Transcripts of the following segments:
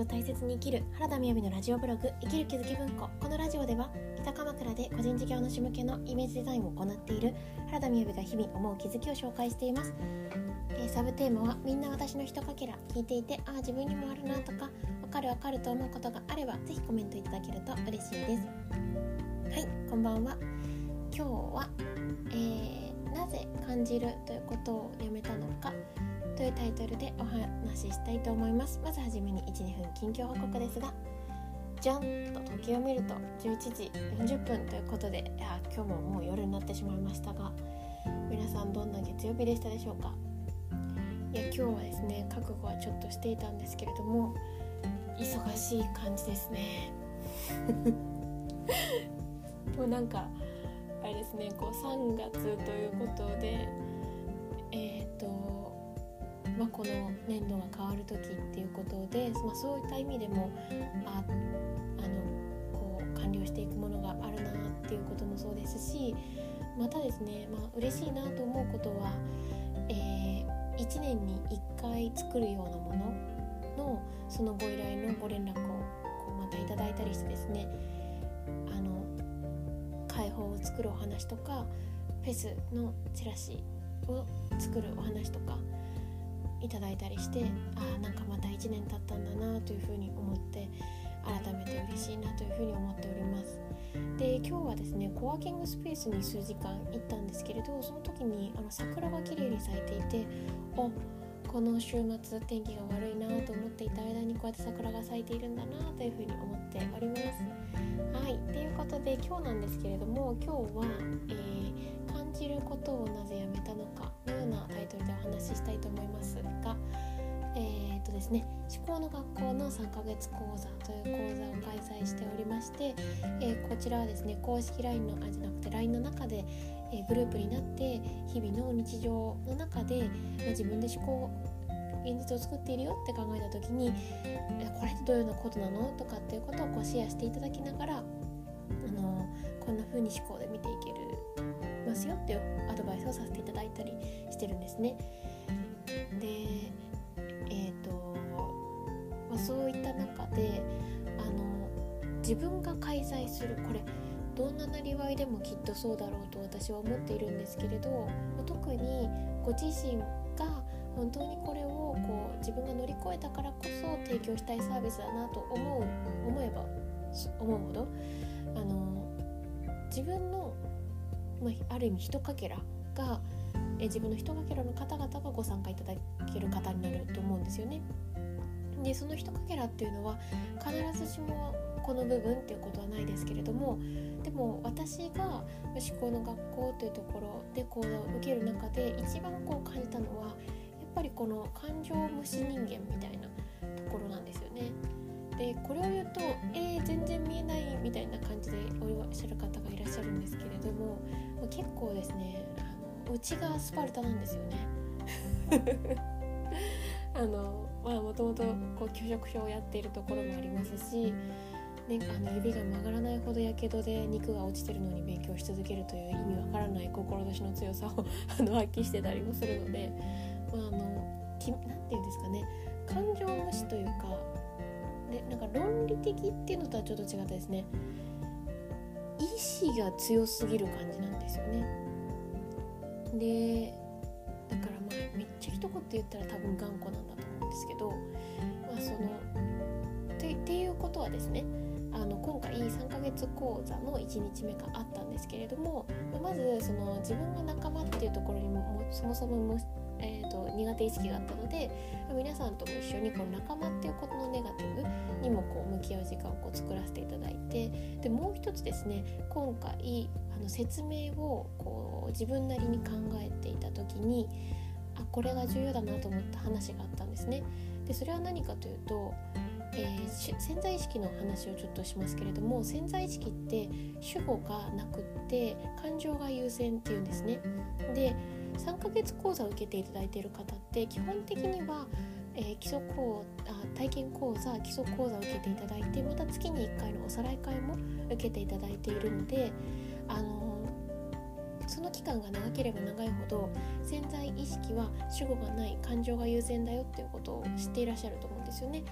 を大切に生きる原田みやびのラジオブログ生きる気づき文庫。このラジオでは北鎌倉で個人事業主向けのイメージデザインを行っている原田みやびが日々思う気づきを紹介しています、えー、サブテーマはみんな私のひとかけら聞いていてああ自分にもあるなとかわかるわかると思うことがあればぜひコメントいただけると嬉しいです。はいこんばんは。今日は、えー、なぜ感じるということをやめたのか。というタイトルでお話ししたいと思います。まずはじめに12分近況報告ですがじゃんと時を見ると11時40分ということでいや今日ももう夜になってしまいましたが皆さんどんな月曜日でしたでしょうか？いや今日はですね覚悟はちょっとしていたんですけれども忙しい感じですね。もうなんかあれですねこう3月ということでこの年度が変わる時っていうことで、まあ、そういった意味でもああのこう完了していくものがあるなっていうこともそうですしまたですね、まあ嬉しいなと思うことは、えー、1年に1回作るようなもののそのご依頼のご連絡をこうまたいただいたりしてですねあの解放を作るお話とかフェスのチラシを作るお話とかいただいたりしてああなんかまた1年経ったんだなというふうに思って改めて嬉しいなというふうに思っております。で今日はですねコワーキングスペースに数時間行ったんですけれどその時にあの桜が綺麗に咲いていてあこの週末天気が悪いなと思っていた間にこうやって桜が咲いているんだなというふうに思っております。はい。ということで今日なんですけれども今日は、えー、じることをなぜやめたのかのようなタイトルでお話ししたいと思いますがえー、とですね思考の学校の3ヶ月講座という講座を開催しておりまして、えー、こちらはですね公式 LINE のあじゃなくて LINE の中で、えグループになって日々の日常の中で、ま自分で思考現実を作っているよって考えた時にこれってどういうようなことなの？とかっていうことをこうシェアしていただきながらあのこんな風に思考でますよっていうアドバイスをさせていただいたりしてるんですね。でえっ、ー、と、ま、そういった中であの自分が開催するこれどんななりわいでもきっとそうだろうと私は思っているんですけれど特にご自身が本当にこれをこう自分が乗り越えたからこそ提供したいサービスだなと思う思えば思うほどあの自分の、まあ、ある意味ひとかけらがえ自分のひとかけらの方々がご参加いただける方になると思うんですよね。でそのひとかけらっていうのは必ずしもこの部分っていうことはないですけれどもでも私が思考の学校というところで講座を受ける中で一番こう感じたのはやっぱりこの感情無視人間みたいなところなんですよね。でこれを言うと「えー、全然見えない」みたいな感じでおっしゃる方がいらっしゃるんですけれども結構ですねあの内側スパルタなんですよね。あのまあもともと拒食症をやっているところもありますし、ね、あの指が曲がらないほどやけどで肉が落ちてるのに勉強し続けるという意味わからない志の強さを あの発揮してたりもするので、まあ、あのきなんて言うんですかね感情無視というかでなんか論理的っていうのとはちょっと違ったですね。意志が強すぎる感じなんですよね。でだからまあめっちゃ一言言ったら多分頑固なんだと思うんですけどまあそのてっていうことはですねあの今回3ヶ月講座の1日目があったんですけれどもまずその自分が仲間っていうところにもそもそもえーと、苦手意識があったので皆さんとも一緒にこの仲間っていうことのネガティブにもこう向き合う時間をこう作らせていただいてでもう一つですね今回あの説明をこう自分なりに考えていた時にあこれが重要だなと思った話があったんですね。でそれは何かというとえー、潜在意識の話をちょっとしますけれども潜在意識って主語がなくって感情が優先っていうんですね。で3ヶ月講座を受けていただいている方って基本的には、えー、基礎講あ体験講座基礎講座を受けていただいてまた月に1回のおさらい会も受けていただいているので、あのその期間が長ければ長いほど潜在意識は主語がない感情が優先だよっていうことを知っていらっしゃると思うんですよね。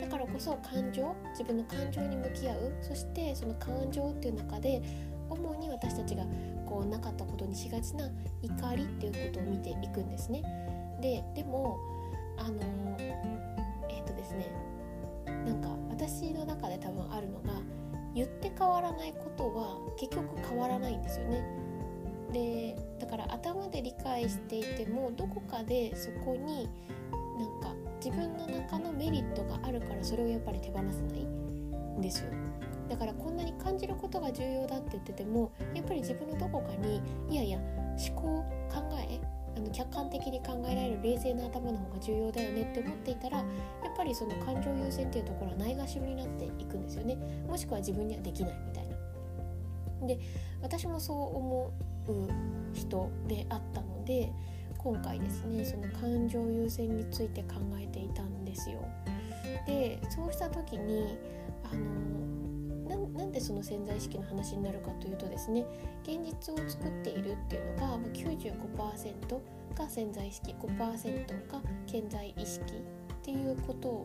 だからこそ感情自分の感情に向き合うそしてその感情っていう中で主に私たちがこうなかったことにしがちな怒りっていうことを見ていくんですねででもあのえっ、ー、とですねなんか私の中で多分あるのが言って変わらないことは結局変わらないんですよね。でだから頭で理解していてもどこかでそこになんか自分の中のメリットがあるからそれをやっぱり手放せないんですよ。だからこん感じることが重要だって言っててもやっぱり自分のどこかにいやいや思考考えあの客観的に考えられる冷静な頭の方が重要だよねって思っていたらやっぱりその感情優先っていうところはないがしろになっていくんですよねもしくは自分にはできないみたいな。で私もそう思う人であったので今回ですねその感情優先について考えていたんですよ。でそうした時にあのなんでその潜在意識の話になるかというとですね現実を作っているっていうのが95%が潜在意識5%が潜在意識っていうこと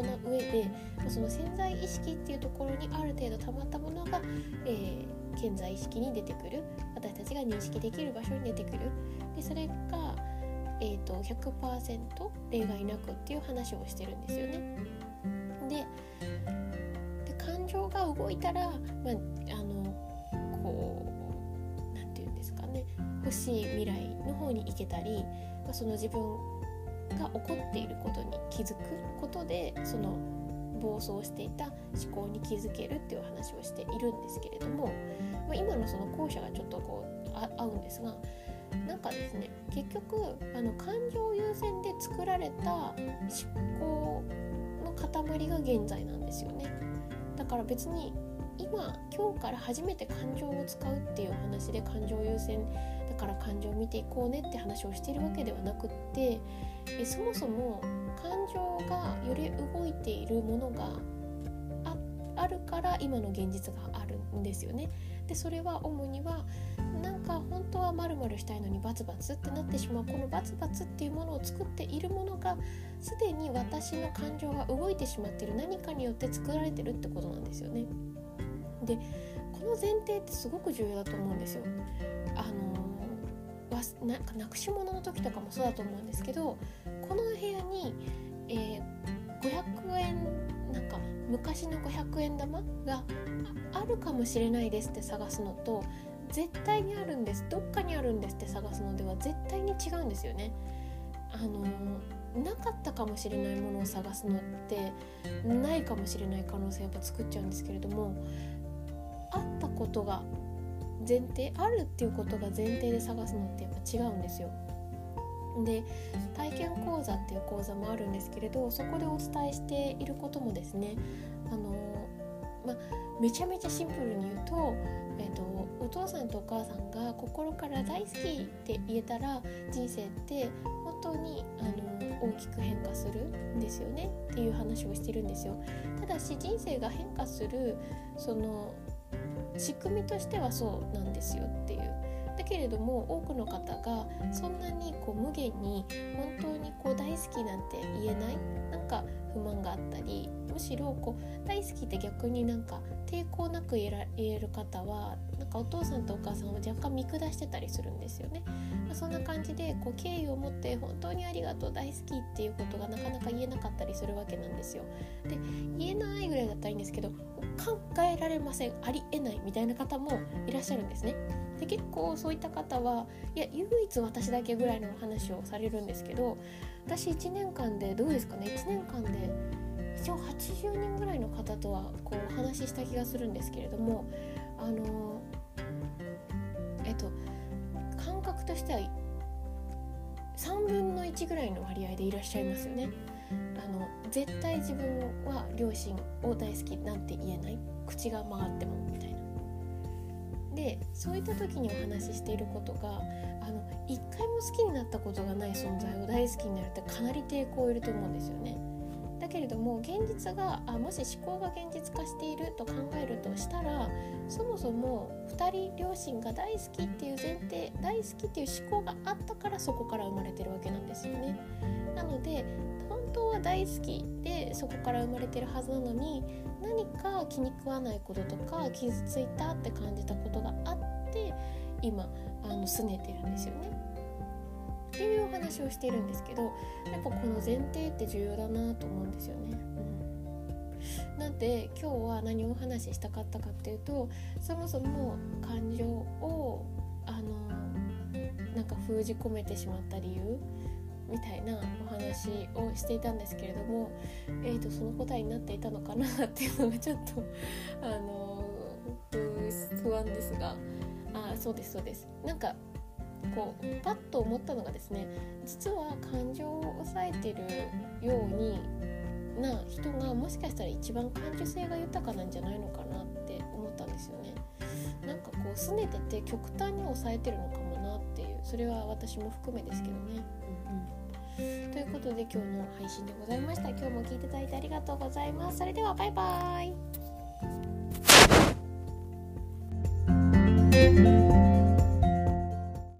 の上でその潜在意識っていうところにある程度たまったものが、えー、潜在意識に出てくる私たちが認識できる場所に出てくるでそれが、えーと、100%例外なくっていう話をしてるんですよね。動いたら、まあ、あのこう何て言うんですかね欲しい未来の方に行けたり、まあ、その自分が起こっていることに気づくことでその暴走していた思考に気づけるっていう話をしているんですけれども、まあ、今のその後者がちょっとこう合うんですがなんかですね結局あの感情優先で作られた思考の塊が現在なんですよね。だから別に今今日から初めて感情を使うっていう話で感情優先だから感情を見ていこうねって話をしているわけではなくってえそもそも感情が揺れ動いているものがあるから今の現実があるんですよね。でそれは主にはなんか本当はまるまるしたいのにバツバツってなってしまうこのバツバツっていうものを作っているものがすでに私の感情が動いてしまっている何かによって作られてるってことなんですよね。でこの前提ってすごく重要だと思うんですよ。あのー、なんかなくし物の時とかもそうだと思うんですけどこの部屋に、えー、500円なんか昔の500円玉があるかもしれないですって探すのと絶対にあるんですどっかにあるんですって探すのでは絶対に違うんですよね。あのなかったかもしれないものを探すのってないかもしれない可能性やっぱ作っちゃうんですけれどもあったことが前提あるっていうことが前提で探すのってやっぱ違うんですよ。で体験講座っていう講座もあるんですけれどそこでお伝えしていることもですねあの、ま、めちゃめちゃシンプルに言うと,、えーと、父さんとお母さんが心から大好きって言えたら人生って本当にあの大きく変化するんですよねっていう話をしてるんですよ。ただし人生が変化するその仕組みとしてはそうなんですよっていうだけれども多くの方がそんなにこう無限に本当こう大好きなんて言えない？なんか不満があったりむしろこう大好きって逆になんか抵抗なく言えら言える方はなんかお父さんとお母さんを若干見下してたりするんですよね。まあ、そんな感じでこう敬意を持って本当にありがとう大好きっていうことがなかなか言えなかったりするわけなんですよ。で言えないぐらいだったらいいんですけど考えられませんありえないみたいな方もいらっしゃるんですね。で結構そういった方はいや唯一私だけぐらいの話をされるんですけど私1年間でどうですかね？1年間で一応80人ぐらいの方とはこうお話しした気がするんですけれどもあのえっと感覚としては3分の1ぐらいの割合でいらっしゃいますよね。あの絶対自分は両親を大好きなんて言えない口が曲がってもみたいな。でそういった時にお話ししていることがあの一回も好きになったことがない存在を大好きになるってかなり抵抗いると思うんですよね。だけれども現実があもし思考が現実化していると考えるとしたらそもそも2人両親が大好きっていう前提大好きっていう思考があったからそこから生まれてるわけなんですよね。なので本当は大好きでそこから生まれてるはずなのに何か気に食わないこととか傷ついたって感じたこと今あの拗ねてるんですよね。っていうお話をしているんですけどやっぱこの前提って重要だなと思うんですよね。うん、なんで今日は何をお話ししたかったかっていうとそもそも感情をあのなんか封じ込めてしまった理由みたいなお話をしていたんですけれども、えーと、その答えになっていたのかなっていうのがちょっとあの不安ですがあそうですそうですなんかこうパッと思ったのがですね実は感情を抑えてるようにな人がもしかしたら一番感受性が豊かなんじゃないのかなって思ったんですよね。なんかこう拗ねてて極端に抑えてるのかもなっていうそれは私も含めですけどね。うんうん、ということで今日の配信でございました。今日も聞いていただいてありがとうございます。それではバイバーイ。Música